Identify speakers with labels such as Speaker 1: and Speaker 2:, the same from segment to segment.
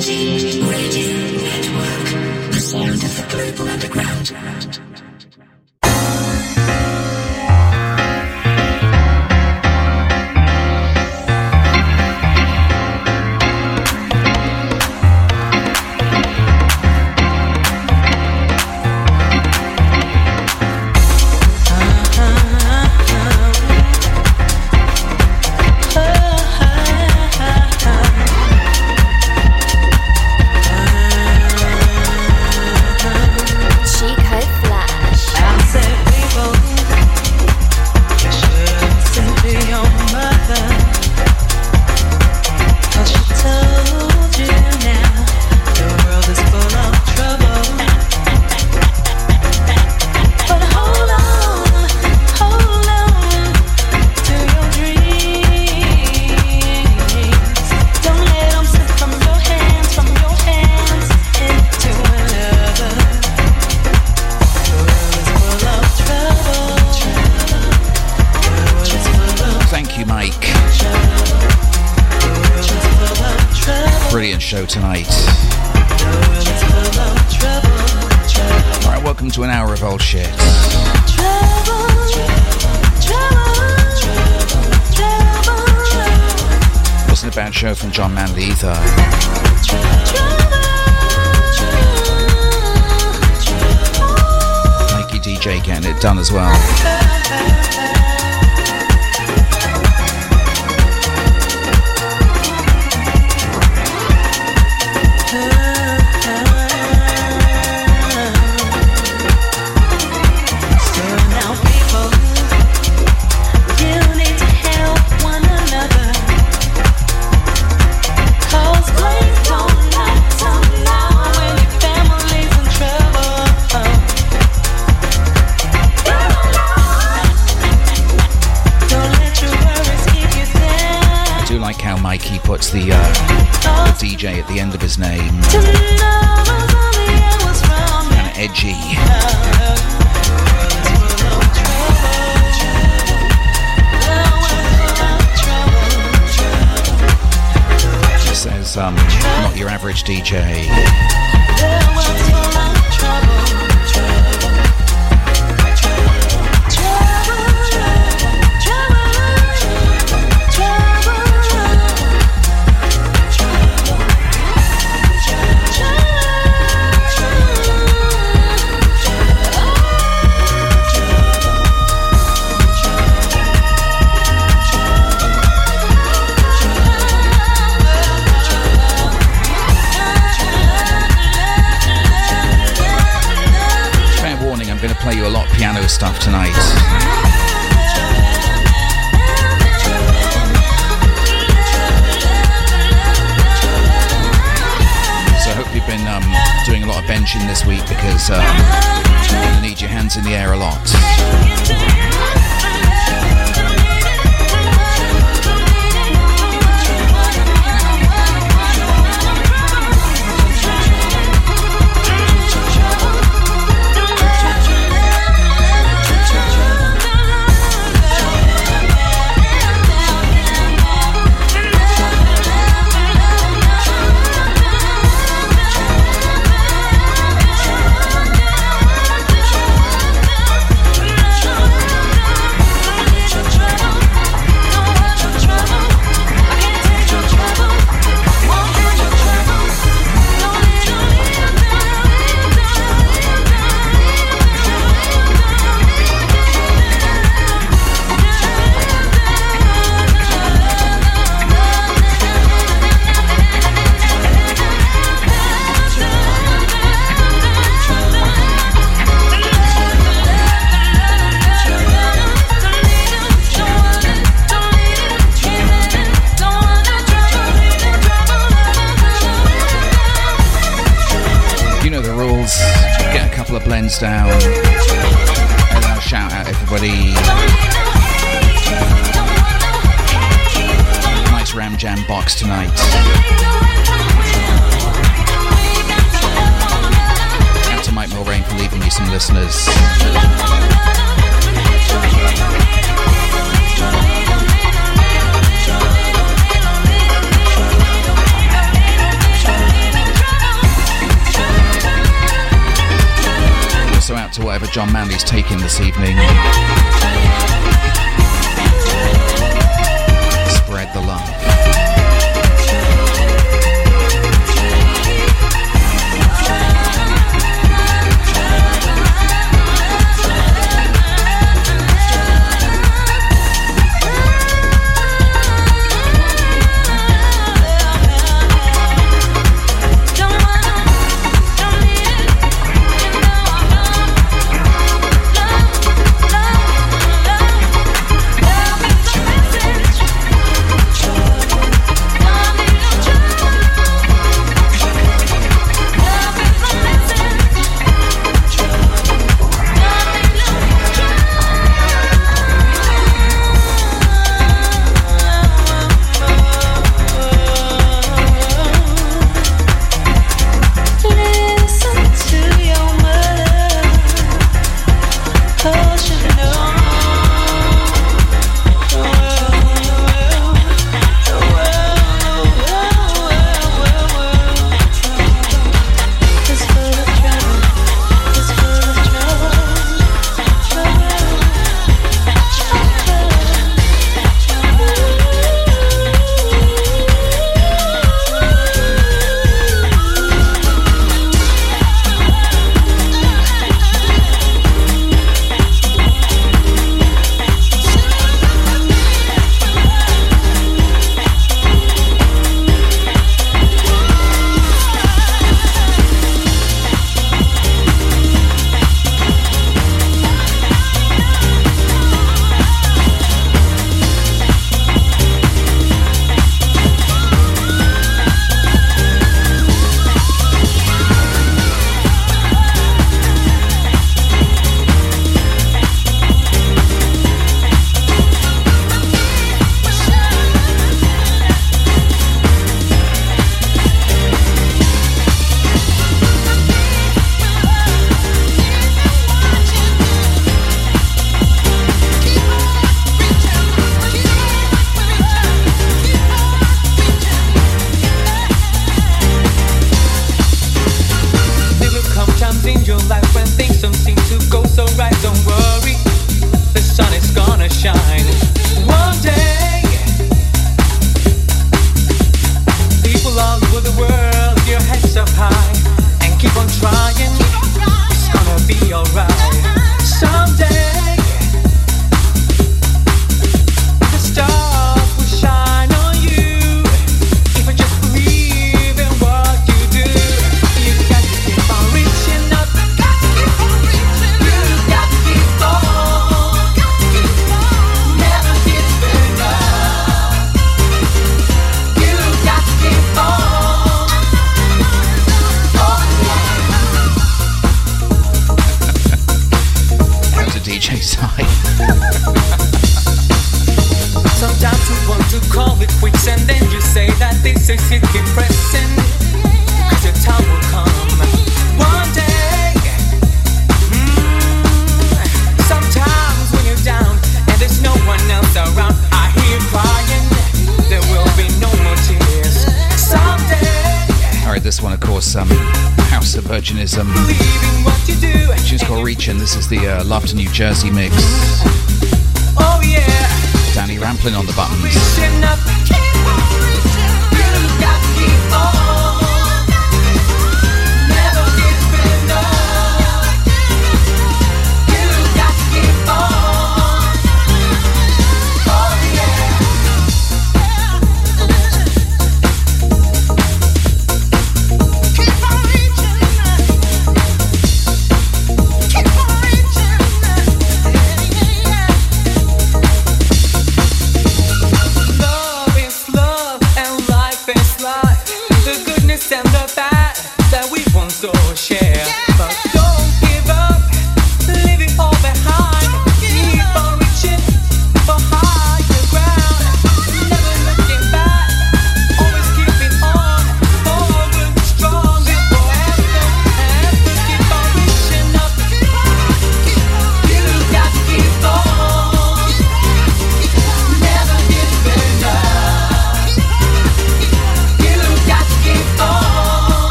Speaker 1: Cheese. DJ at the
Speaker 2: end of his name. Kind of edgy. Just says, um, not your average DJ. stuff tonight. So I hope you've been um, doing a lot of benching
Speaker 1: this week because uh, um, you're going to need your hands in the air a lot. Jersey mix. Oh yeah. Danny Rampling on the buttons.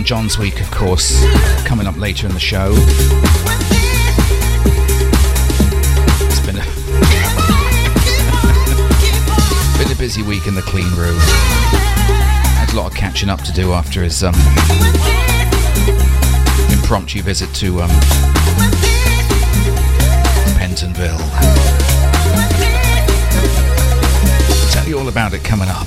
Speaker 3: John's week, of course, coming up later in the show. It's been a, been a busy week in the clean room. Had a lot of catching up to do after his um, impromptu visit to um, Pentonville. tell you all about it coming up.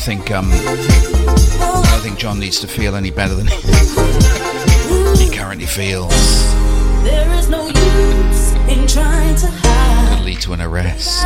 Speaker 4: Think um, I don't think John needs to feel any better than he currently feels.
Speaker 2: There is no use in trying to hide.
Speaker 4: Could lead to an arrest.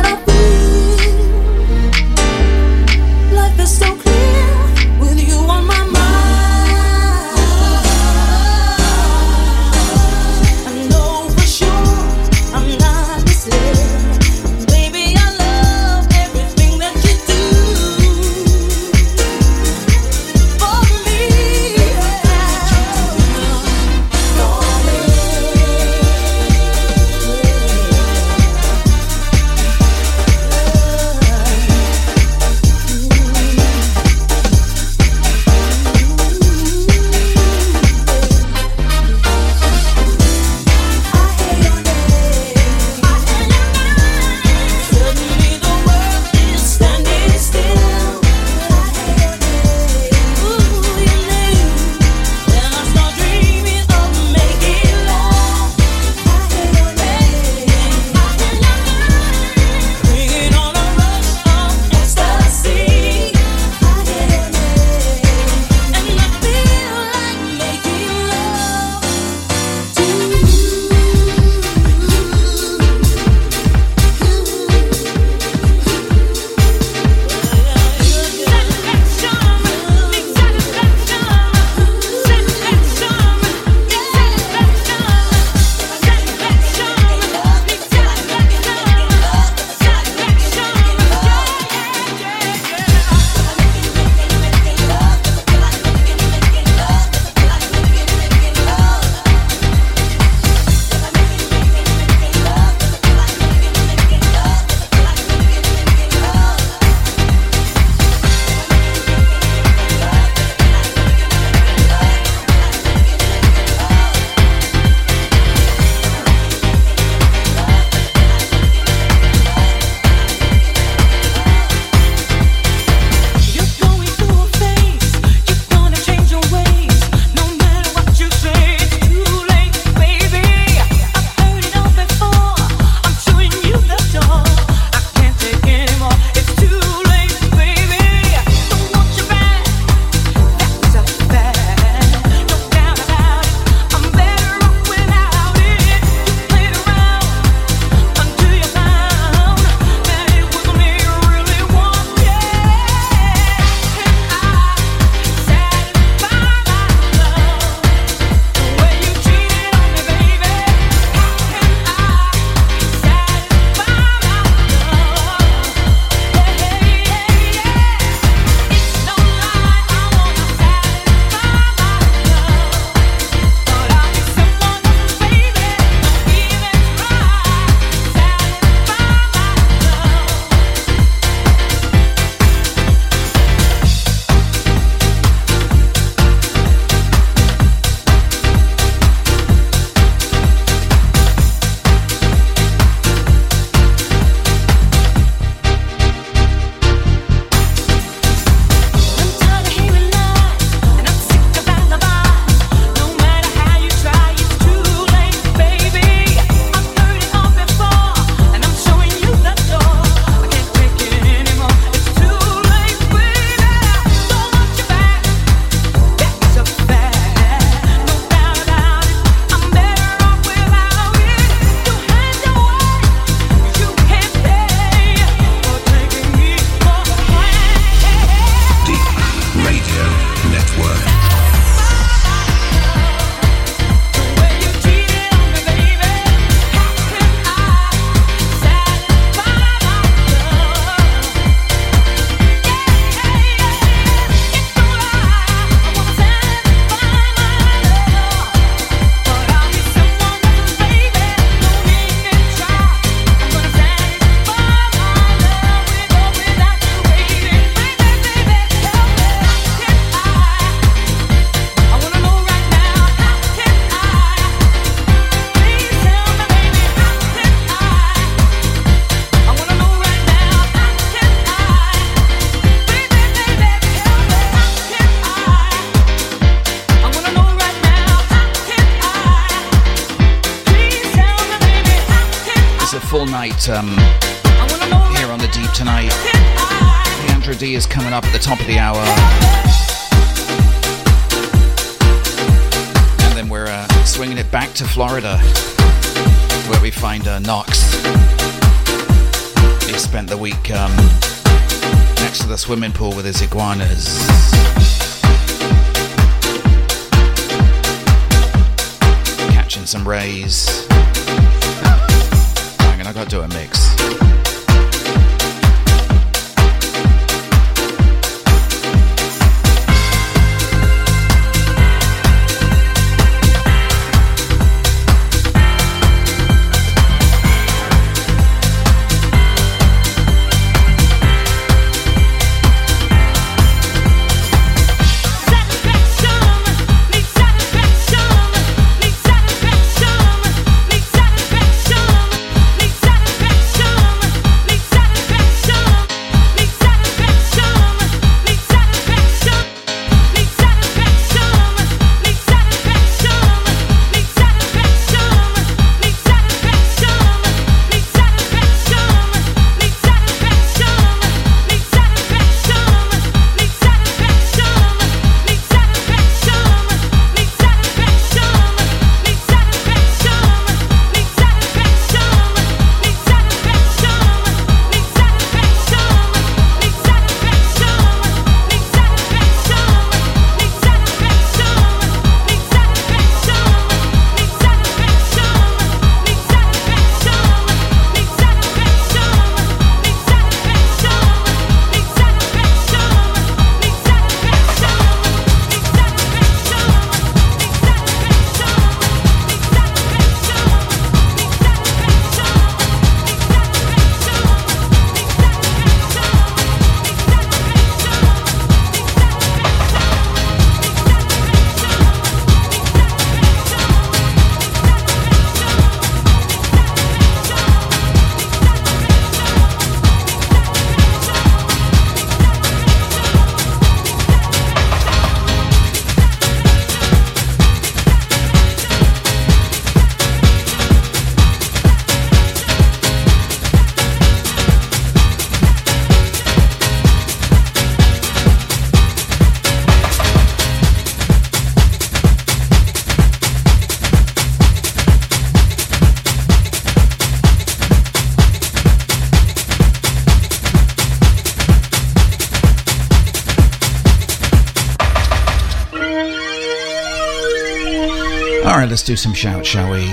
Speaker 2: Let's do some shout, shall we?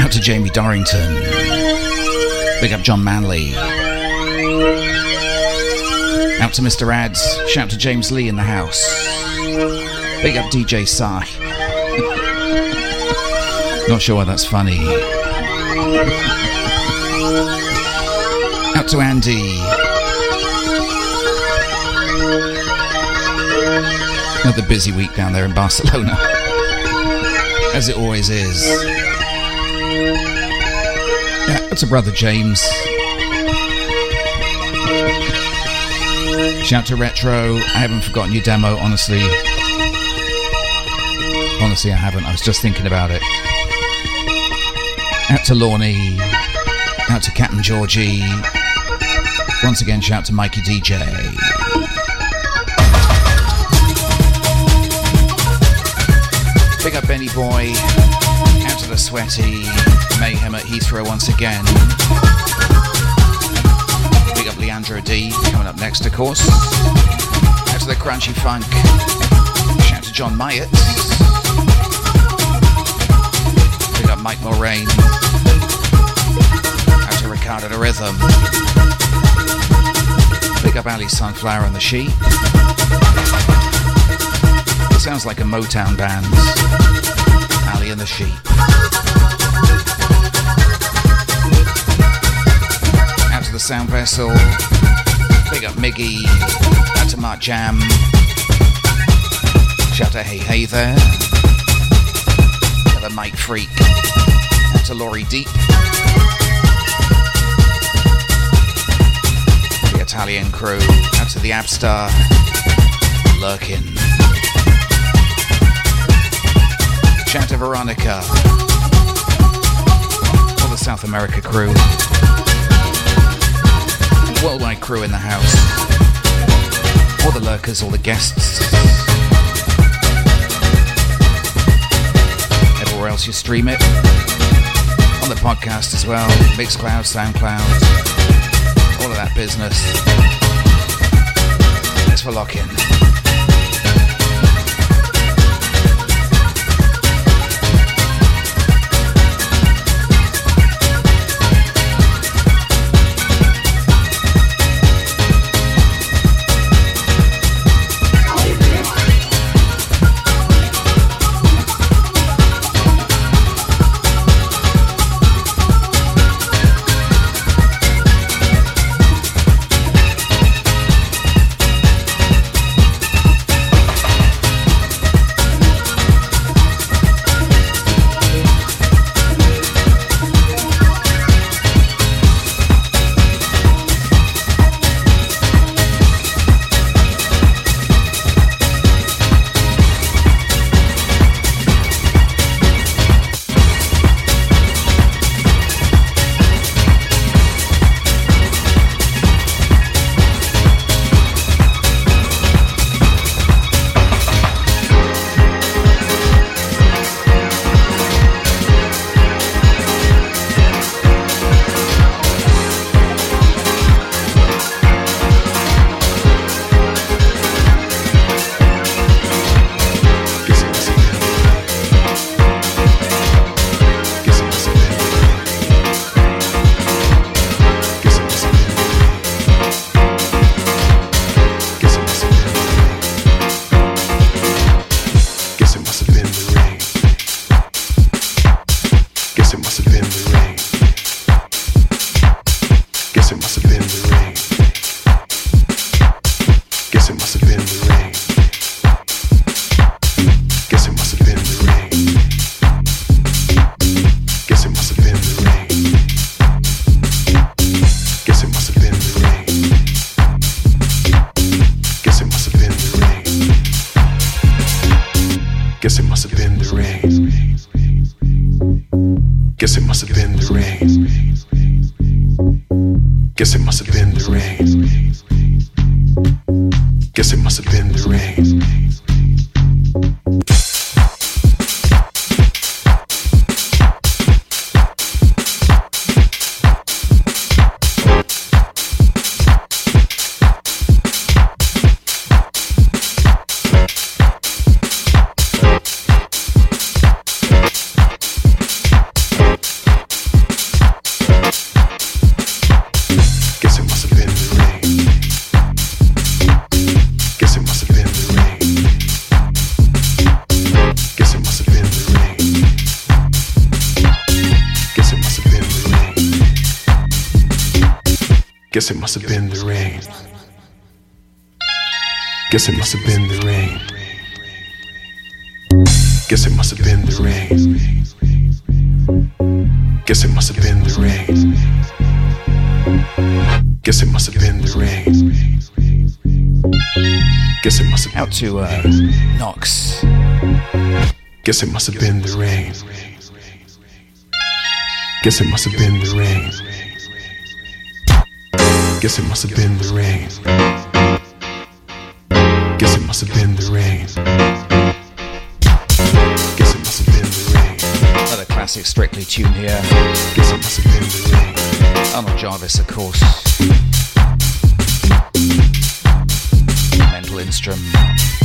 Speaker 2: Out to Jamie Dorrington. Big up John Manley. Out to Mr. Ads. Shout to James Lee in the house. Big up DJ Psy. Not sure why that's funny. Out to Andy. Another busy week down there in Barcelona, as it always is. Yeah, it's a brother James. Shout to Retro. I haven't forgotten your demo, honestly. Honestly, I haven't. I was just thinking about it. Out to Lorne. Out to Captain Georgie. Once again, shout to Mikey DJ. Boy. Out to the sweaty mayhem at Heathrow once again. Big up Leandro D. Coming up next, of course. Out to the crunchy funk. Shout to John Myatt. Big up Mike Moraine. Out to Ricardo the Rhythm. Big up Ali Sunflower and the Sheep sounds like a Motown band. Ali and the Sheep. Out to the Sound Vessel. Big up Miggy. Out to Mark Jam. Shout to Hey Hey there. To the Mike Freak. Out to Laurie Deep. The Italian crew. Out to the Abstar. Lurkin. Shout Veronica. All the South America crew. Worldwide crew in the house. All the lurkers, all the guests. Everywhere else you stream it. On the podcast as well. Mixcloud, Soundcloud. All of that business. Thanks for locking.
Speaker 5: Guess it must have been the rain. Guess it must have been the rain. Guess it must have been the rain. Guess it must have been the rain. Guess it must have
Speaker 2: Out to uh, Knox.
Speaker 5: Guess it must have been the rain. Guess it must have been the rain. Guess it must have been the rain. Must have been the rain. Guess it must have been the rain.
Speaker 2: Another classic Strictly tune here.
Speaker 5: Guess it must have been the rain.
Speaker 2: Arnold Jarvis, of course. Mental Instrument.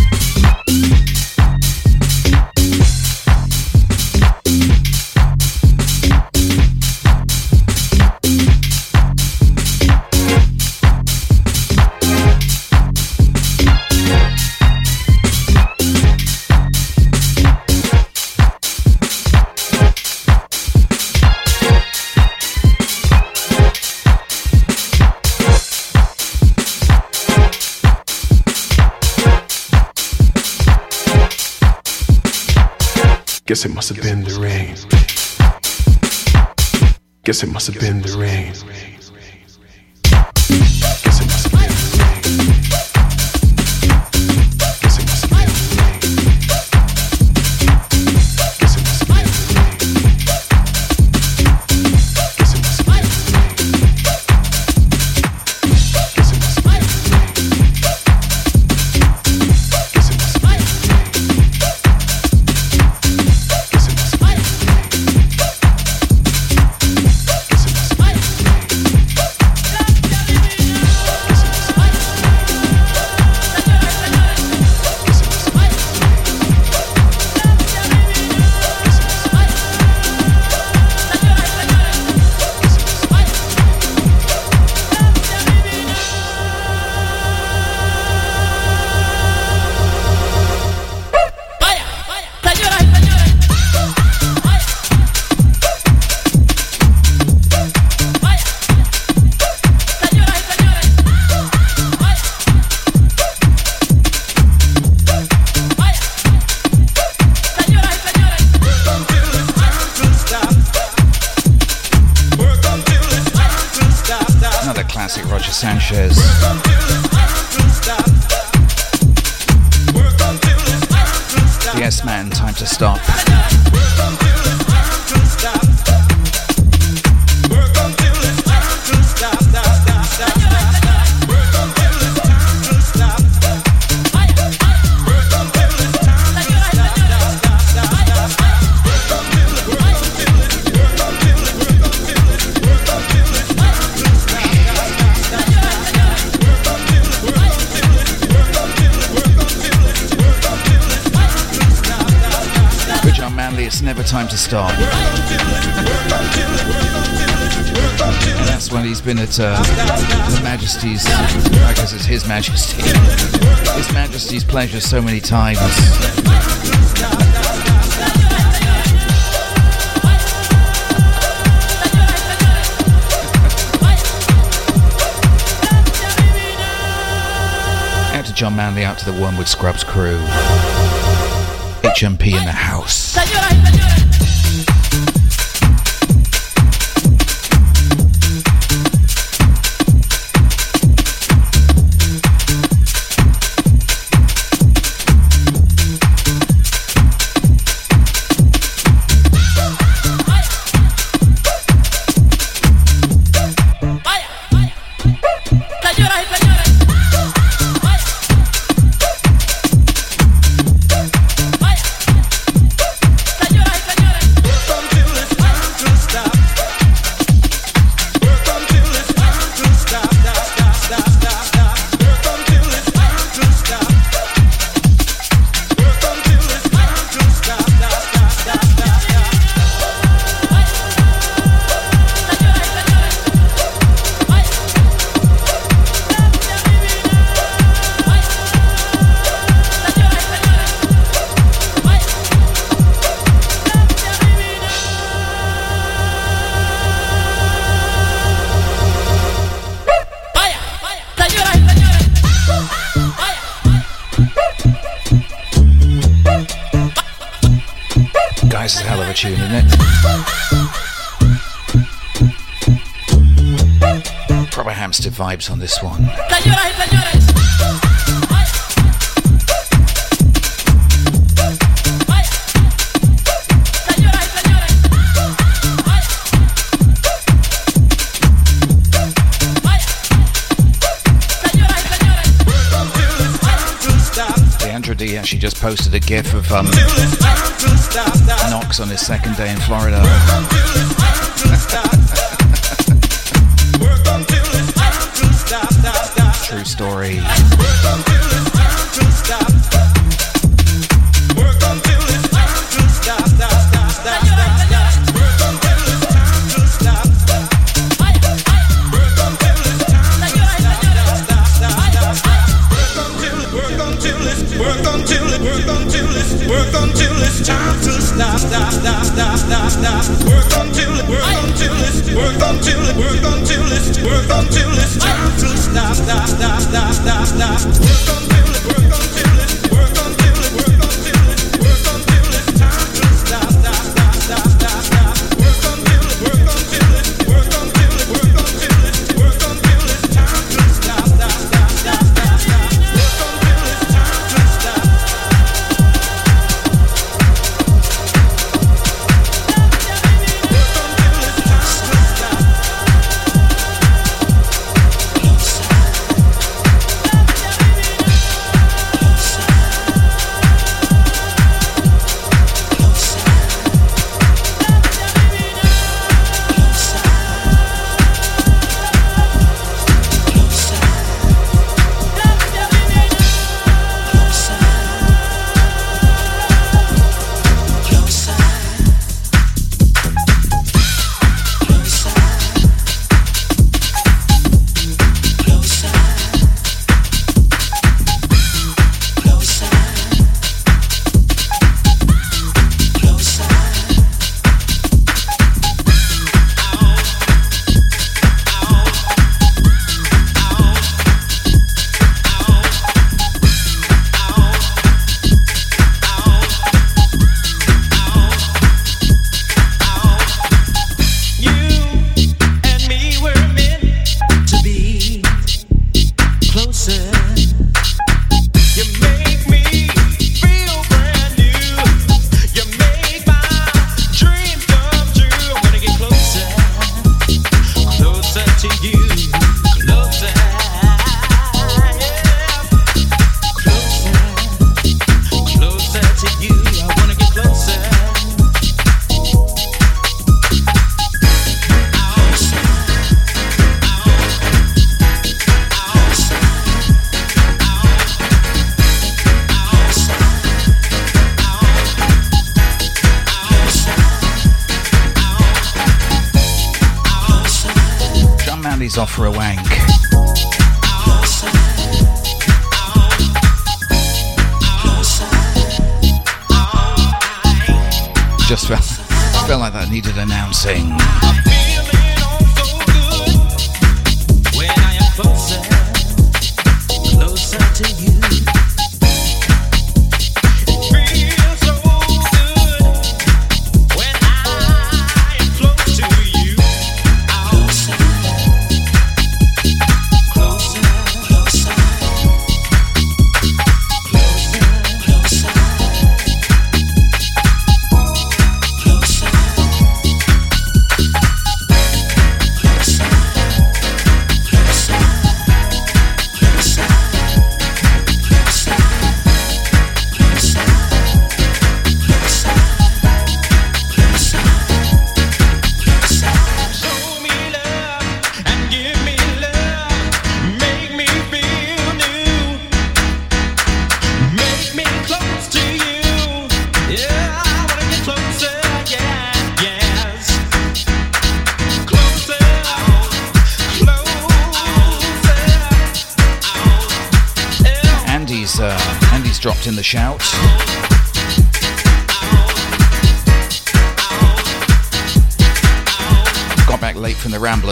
Speaker 5: Guess it must have been the rain. Guess it must have been the rain.
Speaker 2: Yes, man, time to stop. Time to. And that's when he's been at uh, the Majesty's, I guess it's His Majesty, His Majesty's pleasure so many times. Out to John Manley, out to the Wormwood Scrubs crew. HMP in the house. Vibes on this one.
Speaker 6: Señoras y señores. Vaya. Vaya. Señoras y señores. Vaya. Vaya. Señoras y señores.
Speaker 2: Leandro D actually just posted a gif of um, Knox on his second day in Florida. True story.
Speaker 7: Work until it's time to stop stop stop stop stop stop work until work until work until it work until it's work until it's time to stop stop stop stop stop stop work until it work until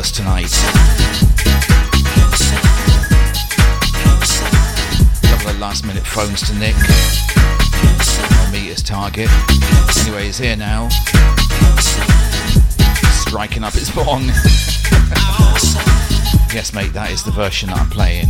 Speaker 2: us tonight. Couple of last minute phones to Nick. I'll meet his target. Anyway, he's here now. Striking up his bong. yes, mate, that is the version that I'm playing.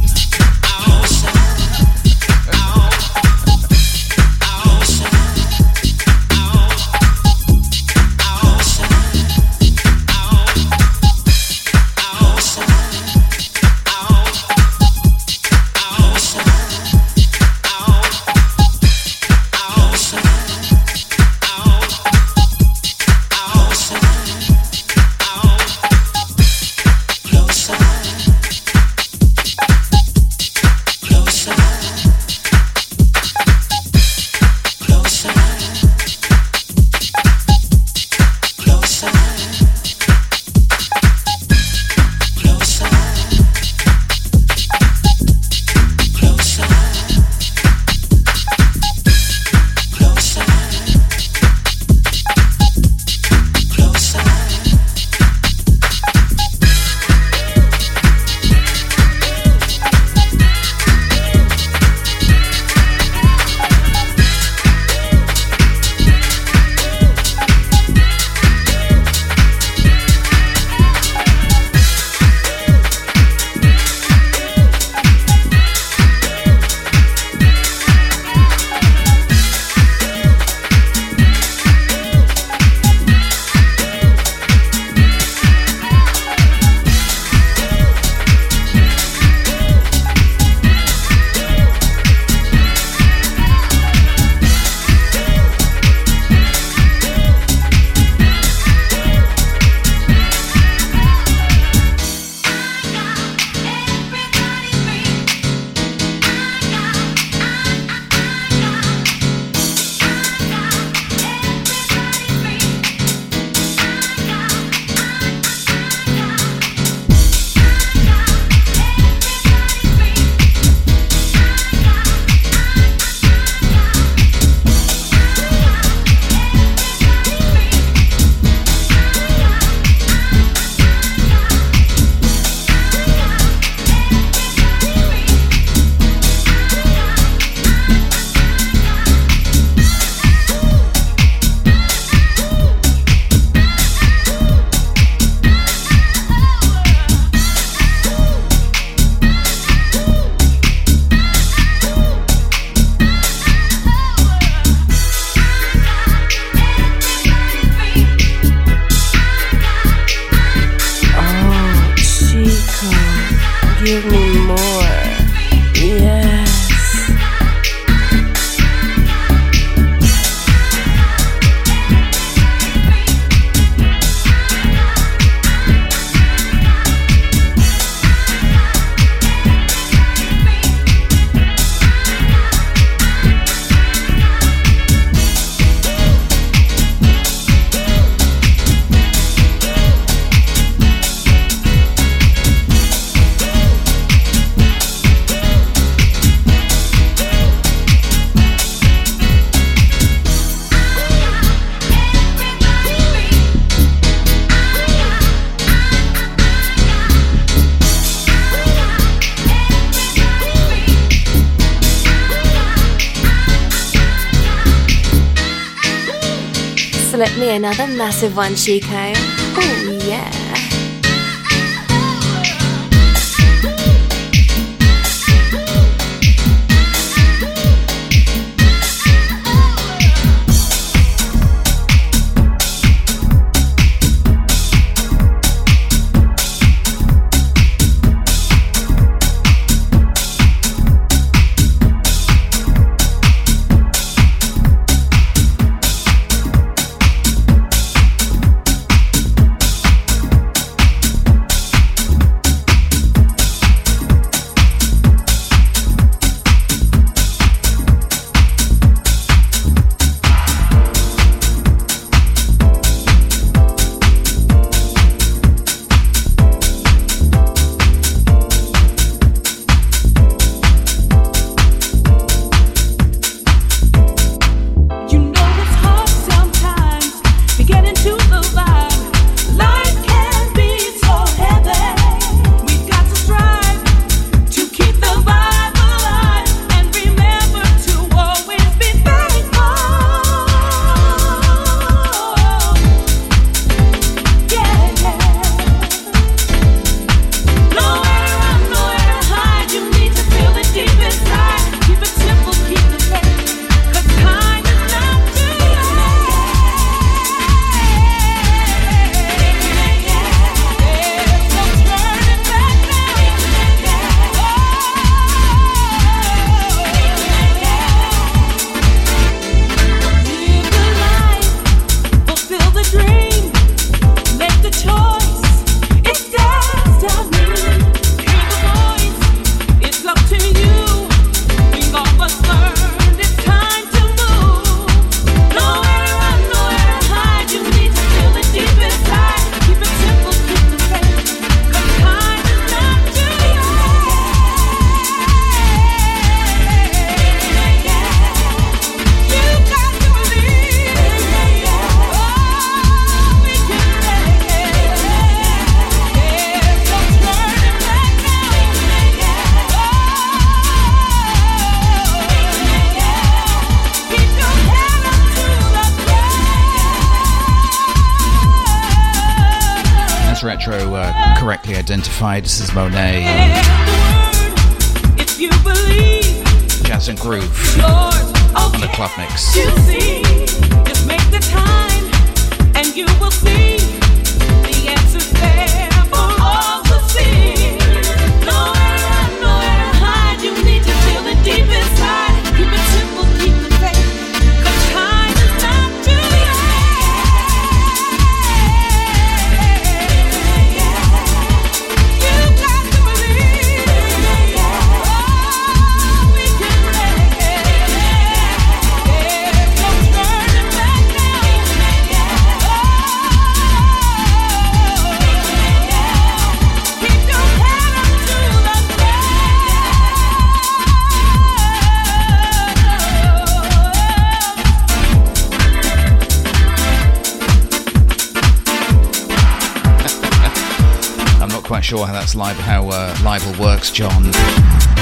Speaker 1: Another massive one, Chico. Yeah.
Speaker 2: This is Monet. Sure how that's live, how uh, Libel works, John.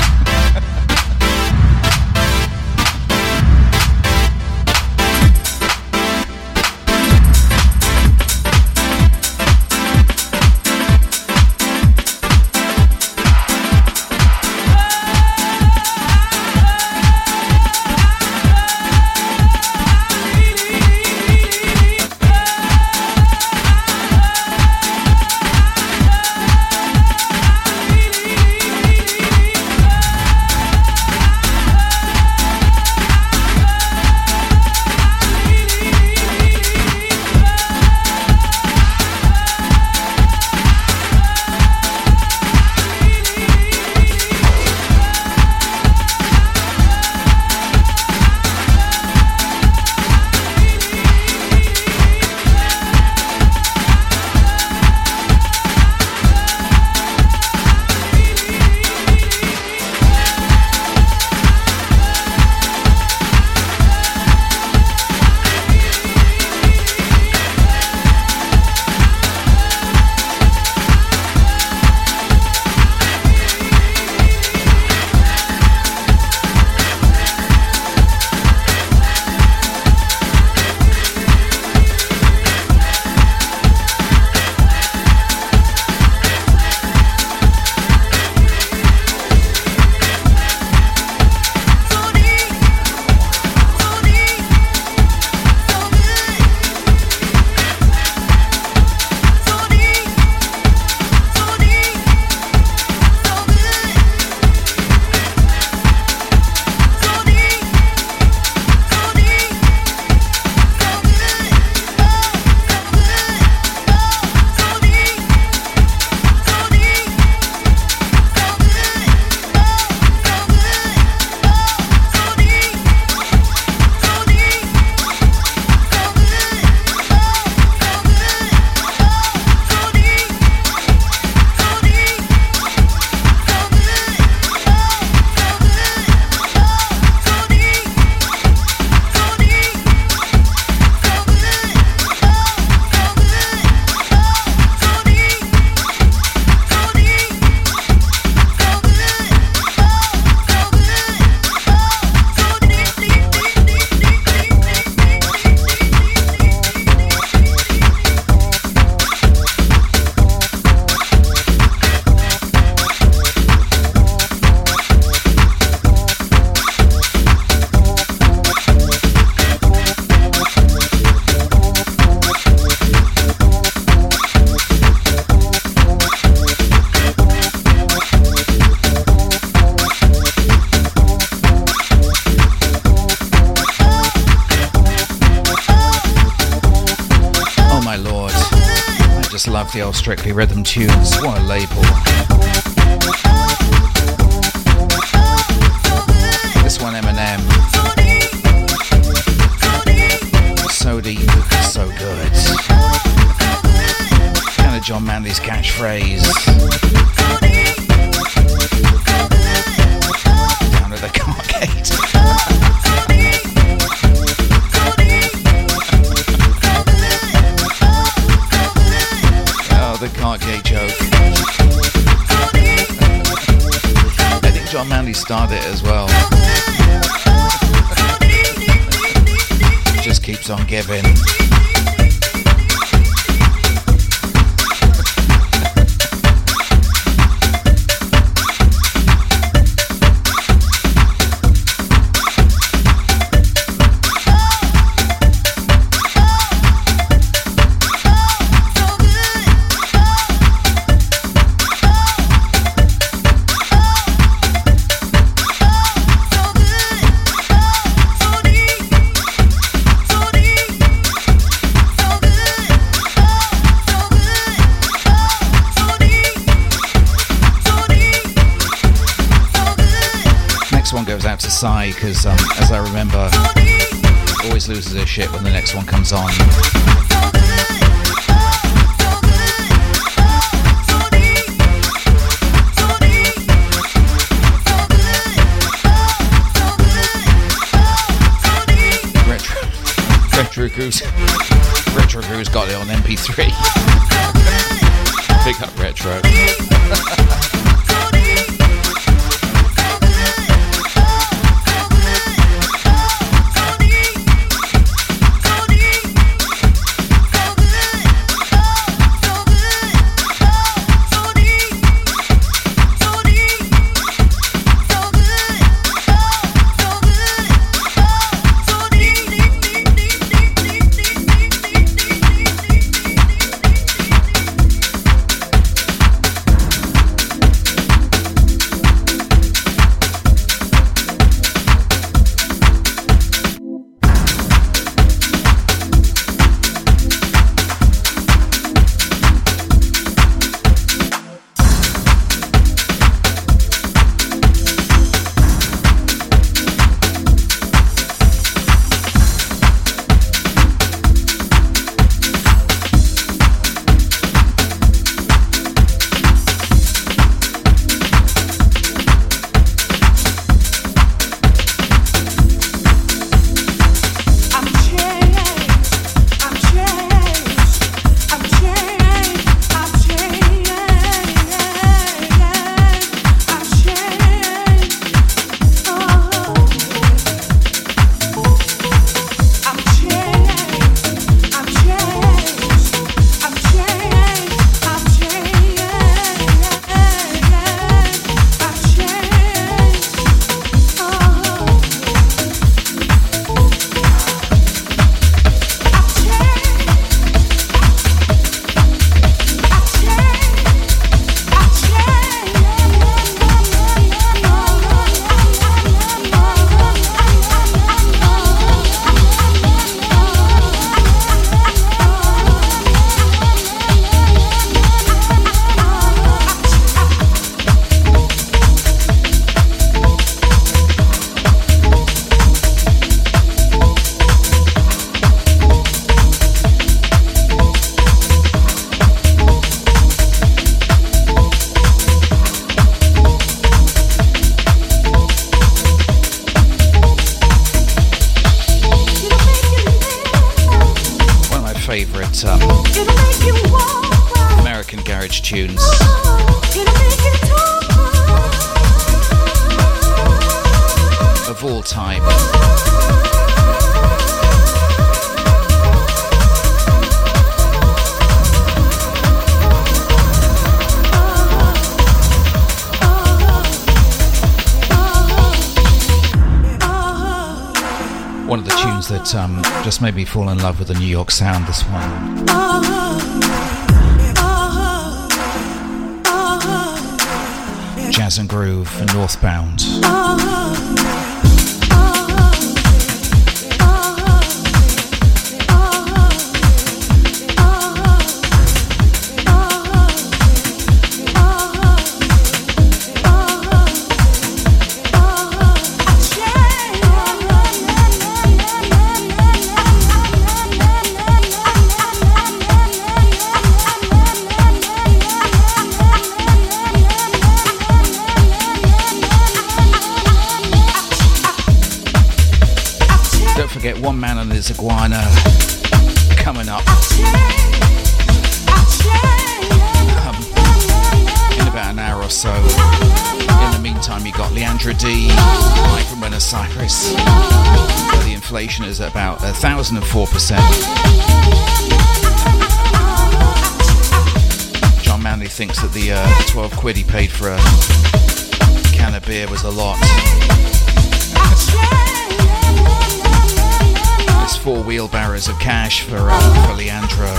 Speaker 2: Strictly Rhythm tunes. What a label. It as well. Just keeps on giving. Because, um, as I remember, always loses her shit when the next one comes on. Retro, Retro Cruise, Retro Cruise got it on MP3. Pick up Retro. fall in love with the New York sound, this one. Jazz and Groove and Northbound. Is about 1,004%. John Manley thinks that the uh, 12 quid he paid for a can of beer was a lot. There's four wheelbarrows of cash for, uh, for Leandro.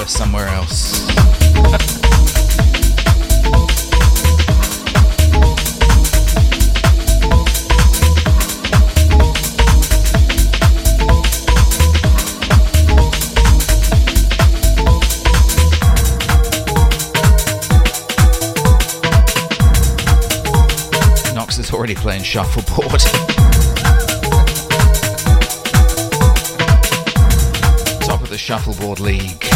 Speaker 2: It's somewhere else. Playing shuffleboard. Top of the shuffleboard league.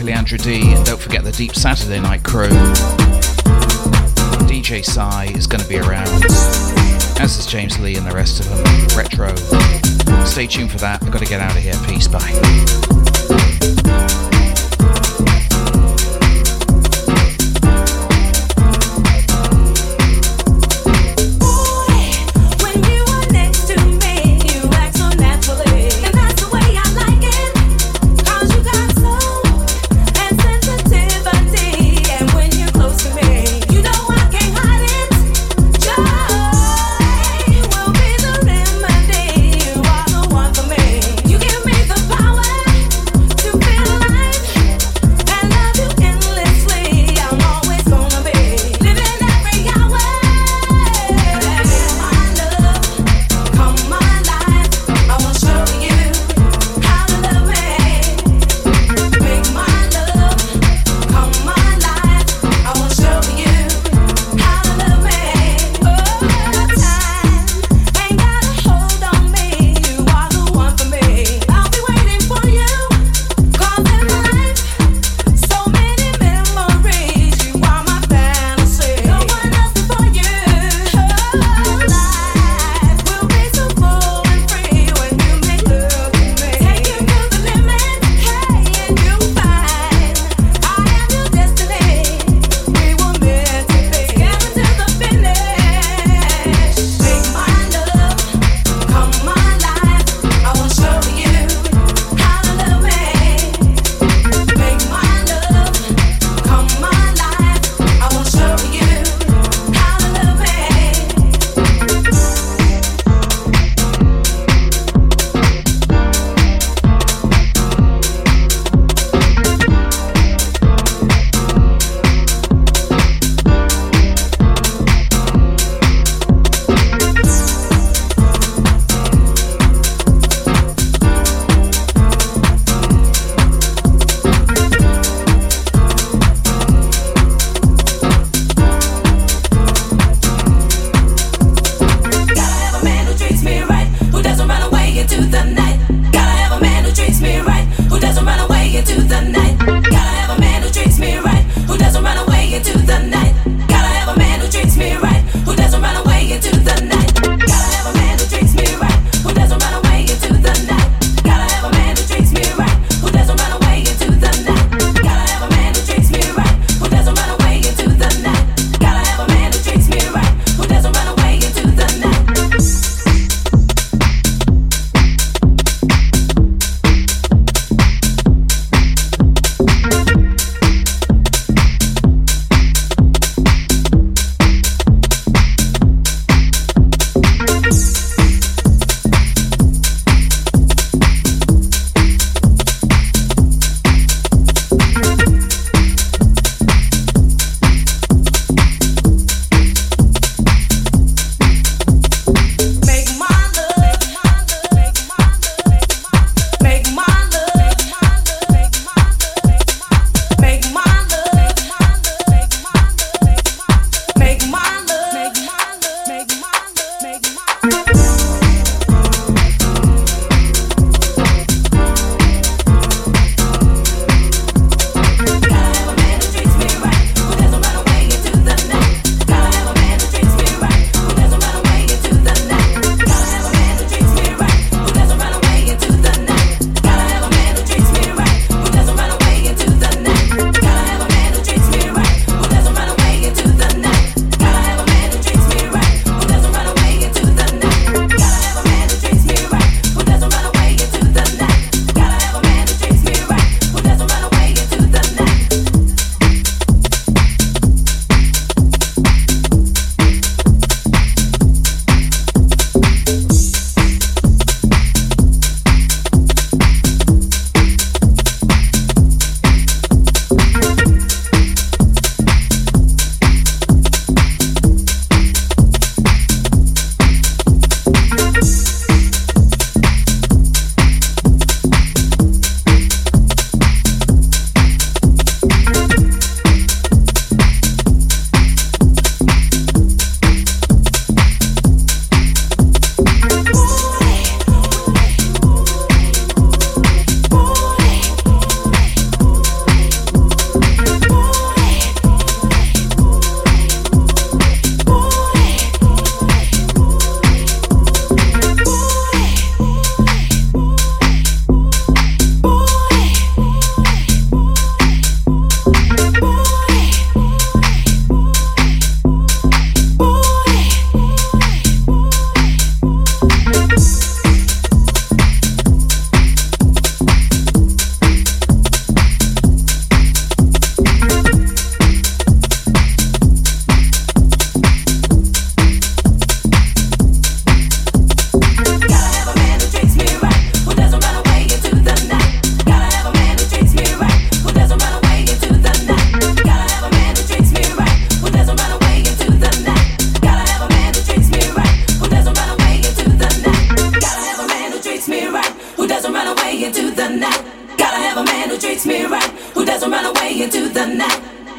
Speaker 2: Leandro D, and don't forget the Deep Saturday Night crew. DJ Psy is to be around, as is James Lee and the rest of them. Retro. Stay tuned for that. I've got to get out of here. Peace. Bye.